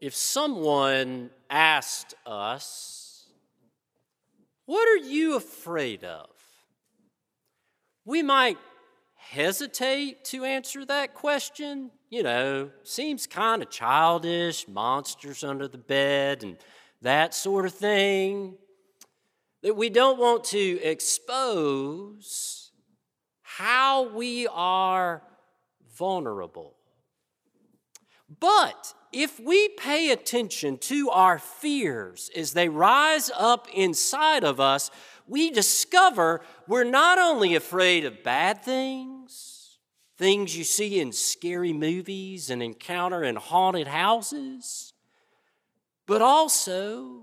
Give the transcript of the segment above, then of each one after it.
If someone asked us, What are you afraid of? We might hesitate to answer that question. You know, seems kind of childish, monsters under the bed, and that sort of thing. That we don't want to expose how we are vulnerable. But if we pay attention to our fears as they rise up inside of us, we discover we're not only afraid of bad things, things you see in scary movies and encounter in haunted houses, but also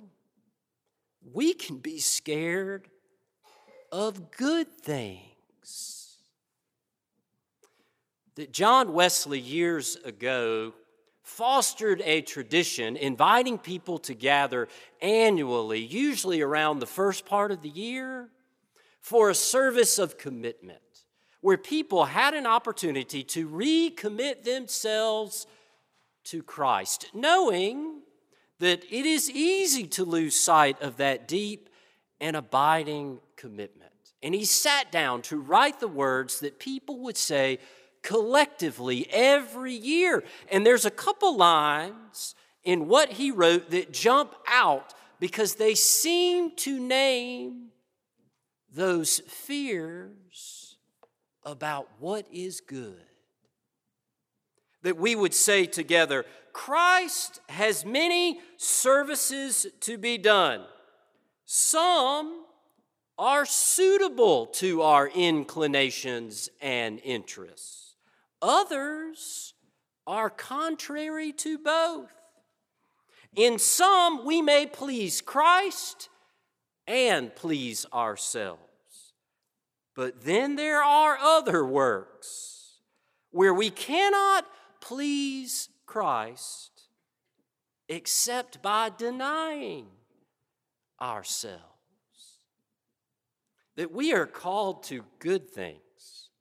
we can be scared of good things. That John Wesley years ago fostered a tradition inviting people to gather annually, usually around the first part of the year, for a service of commitment, where people had an opportunity to recommit themselves to Christ, knowing that it is easy to lose sight of that deep and abiding commitment. And he sat down to write the words that people would say, collectively every year. And there's a couple lines in what he wrote that jump out because they seem to name those fears about what is good. That we would say together, Christ has many services to be done. Some are suitable to our inclinations and interests. Others are contrary to both. In some, we may please Christ and please ourselves. But then there are other works where we cannot please Christ except by denying ourselves. That we are called to good things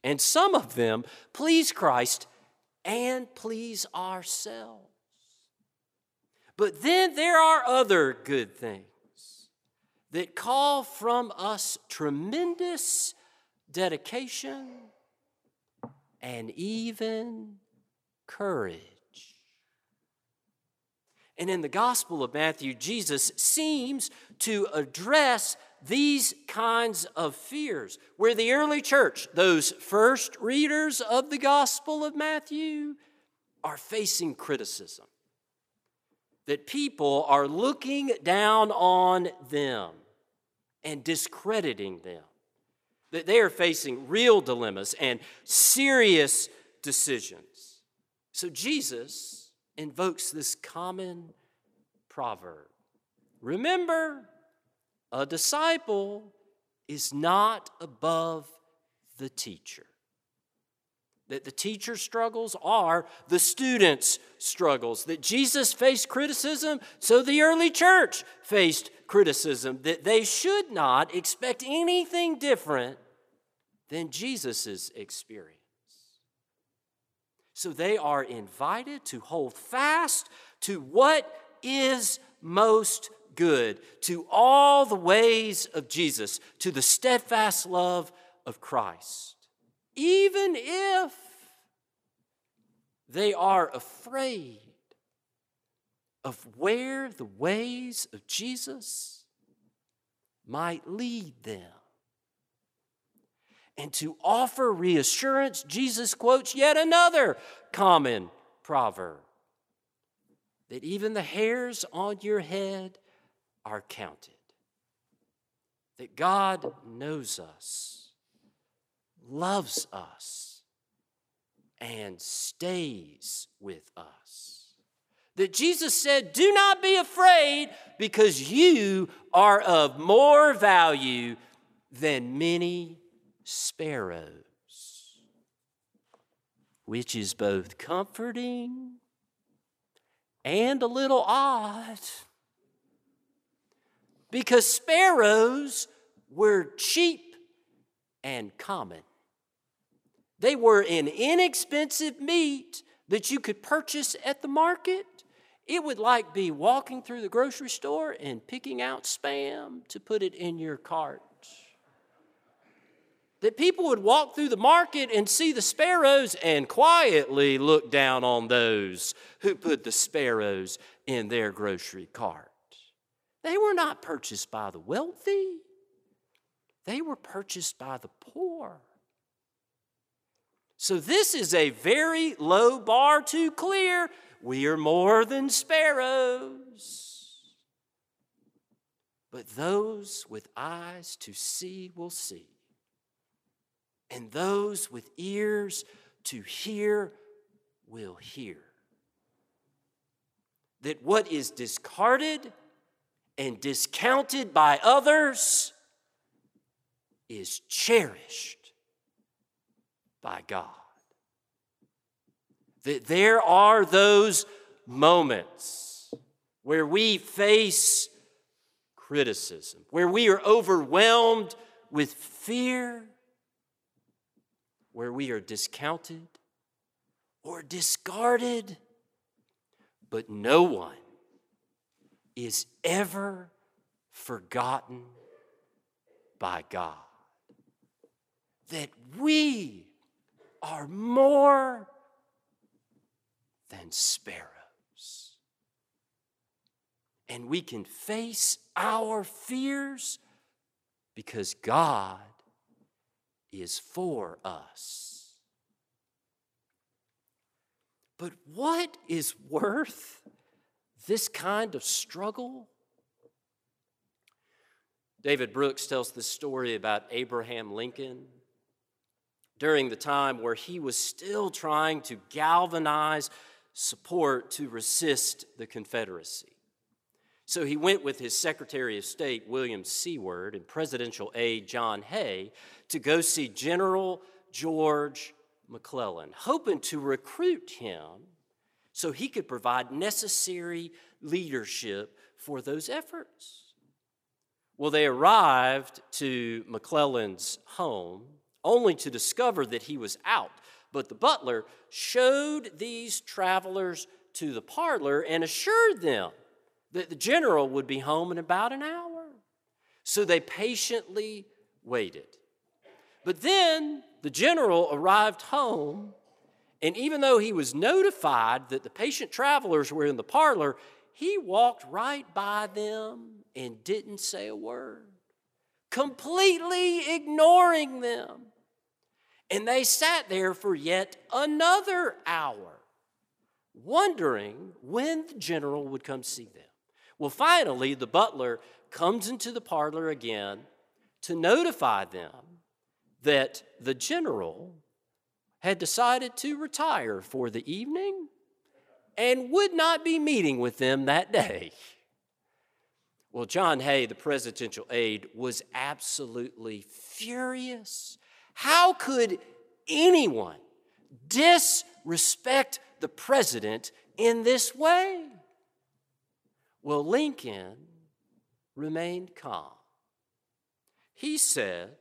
and some of them please Christ and please ourselves. But then there are other good things that call from us tremendous dedication and even courage. And in the Gospel of Matthew, Jesus seems to address these kinds of fears. Where the early church, those first readers of the Gospel of Matthew, are facing criticism. That people are looking down on them and discrediting them. That they are facing real dilemmas and serious decisions. So Jesus invokes this common proverb Remember, a disciple is not above the teacher. That the teacher struggles are the student's struggles. That Jesus faced criticism, so the early church faced criticism. That they should not expect anything different than Jesus' experience. So they are invited to hold fast to what is most good, to all the ways of Jesus, to the steadfast love of Christ, even if they are afraid of where the ways of Jesus might lead them. And to offer reassurance, Jesus quotes yet another common proverb that even the hairs on your head are counted. That God knows us, loves us, and stays with us. That Jesus said, Do not be afraid because you are of more value than many sparrows, which is both comforting and a little odd because sparrows were cheap and common. They were an inexpensive meat that you could purchase at the market, It would like be walking through the grocery store and picking out spam to put it in your cart. That people would walk through the market and see the sparrows and quietly look down on those who put the sparrows in their grocery cart. They were not purchased by the wealthy, they were purchased by the poor. So, this is a very low bar to clear. We are more than sparrows. But those with eyes to see will see, and those with ears to hear will hear. That what is discarded and discounted by others is cherished by God. That there are those moments where we face criticism, where we are overwhelmed with fear, where we are discounted or discarded, but no one is ever forgotten by God. That we are more than sparrows. And we can face our fears because God is for us. But what is worth this kind of struggle? David Brooks tells the story about Abraham Lincoln during the time where he was still trying to galvanize support to resist the Confederacy. So he went with his Secretary of State, William Seward, and presidential aide, John Hay, to go see General George McClellan, hoping to recruit him so he could provide necessary leadership for those efforts. Well, they arrived to McClellan's home only to discover that he was out. But the butler showed these travelers to the parlor and assured them that the general would be home in about an hour. So they patiently waited. But then the general arrived home and even though he was notified that the patient travelers were in the parlor, he walked right by them and didn't say a word, completely ignoring them. And they sat there for yet another hour, wondering when the general would come see them. Well, finally, the butler comes into the parlor again to notify them that the general had decided to retire for the evening and would not be meeting with them that day. Well, John Hay, the presidential aide, was absolutely furious. How could anyone disrespect the president in this way? Well, Lincoln remained calm. He said,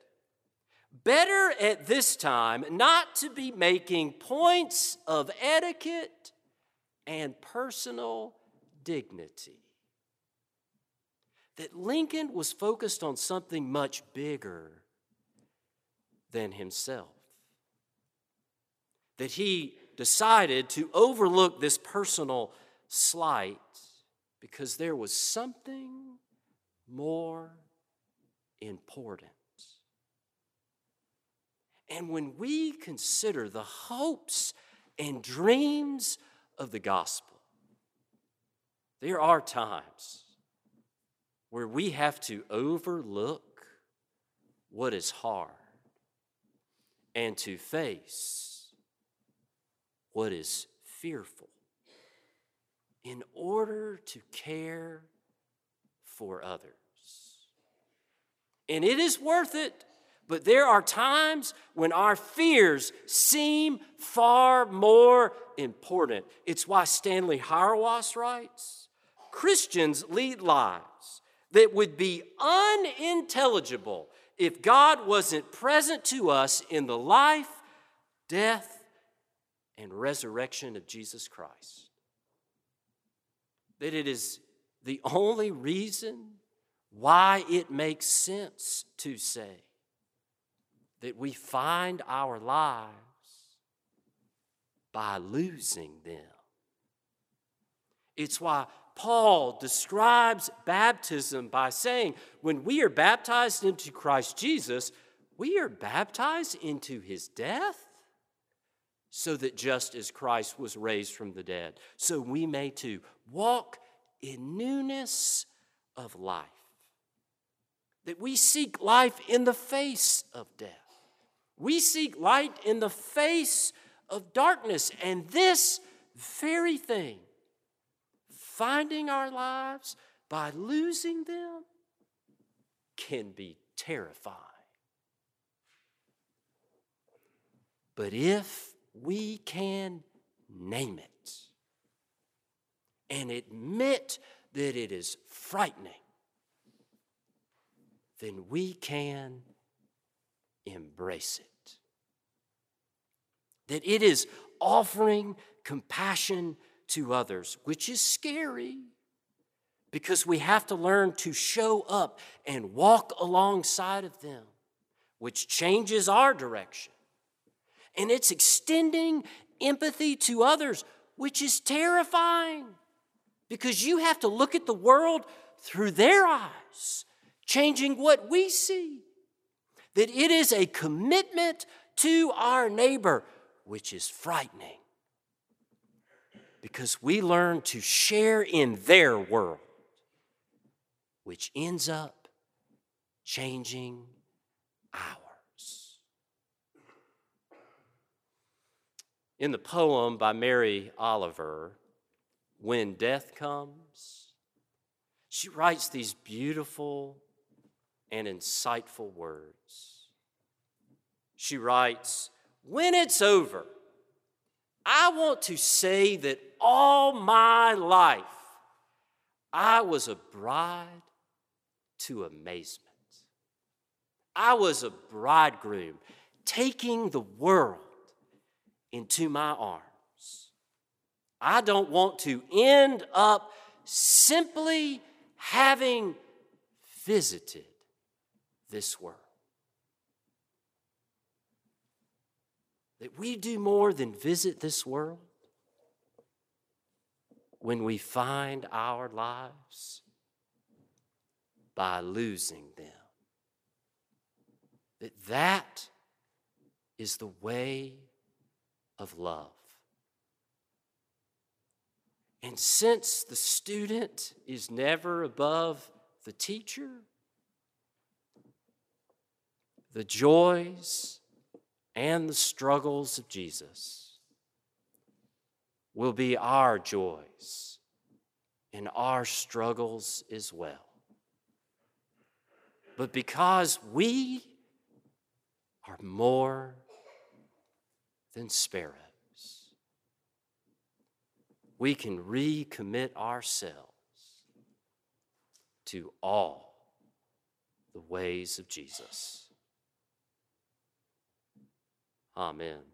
Better at this time not to be making points of etiquette and personal dignity. That Lincoln was focused on something much bigger than himself. That he decided to overlook this personal slight because there was something more important. And when we consider the hopes and dreams of the gospel, there are times where we have to overlook what is hard and to face what is fearful in order to care for others. And it is worth it but there are times when our fears seem far more important. It's why Stanley Hauerwas writes Christians lead lives that would be unintelligible if God wasn't present to us in the life, death, and resurrection of Jesus Christ. that it is the only reason why it makes sense to say that we find our lives by losing them. It's why Paul describes baptism by saying, when we are baptized into Christ Jesus, we are baptized into his death, so that just as Christ was raised from the dead, so we may too walk in newness of life. That we seek life in the face of death. We seek light in the face of darkness. And this very thing, finding our lives by losing them, can be terrifying. But if we can name it and admit that it is frightening, then we can embrace it. That it is offering compassion to others, which is scary because we have to learn to show up and walk alongside of them, which changes our direction. And it's extending empathy to others, which is terrifying because you have to look at the world through their eyes, changing what we see. That it is a commitment to our neighbor, which is frightening because we learn to share in their world, which ends up changing ours. In the poem by Mary Oliver, When Death Comes, she writes these beautiful and insightful words. She writes, When it's over, I want to say that all my life I was a bride to amazement. I was a bridegroom taking the world into my arms. I don't want to end up simply having visited this world. that we do more than visit this world when we find our lives by losing them. That that is the way of love. And since the student is never above the teacher, the joys and the struggles of Jesus will be our joys and our struggles as well. But because we are more than sparrows, we can recommit ourselves to all the ways of Jesus. Amen.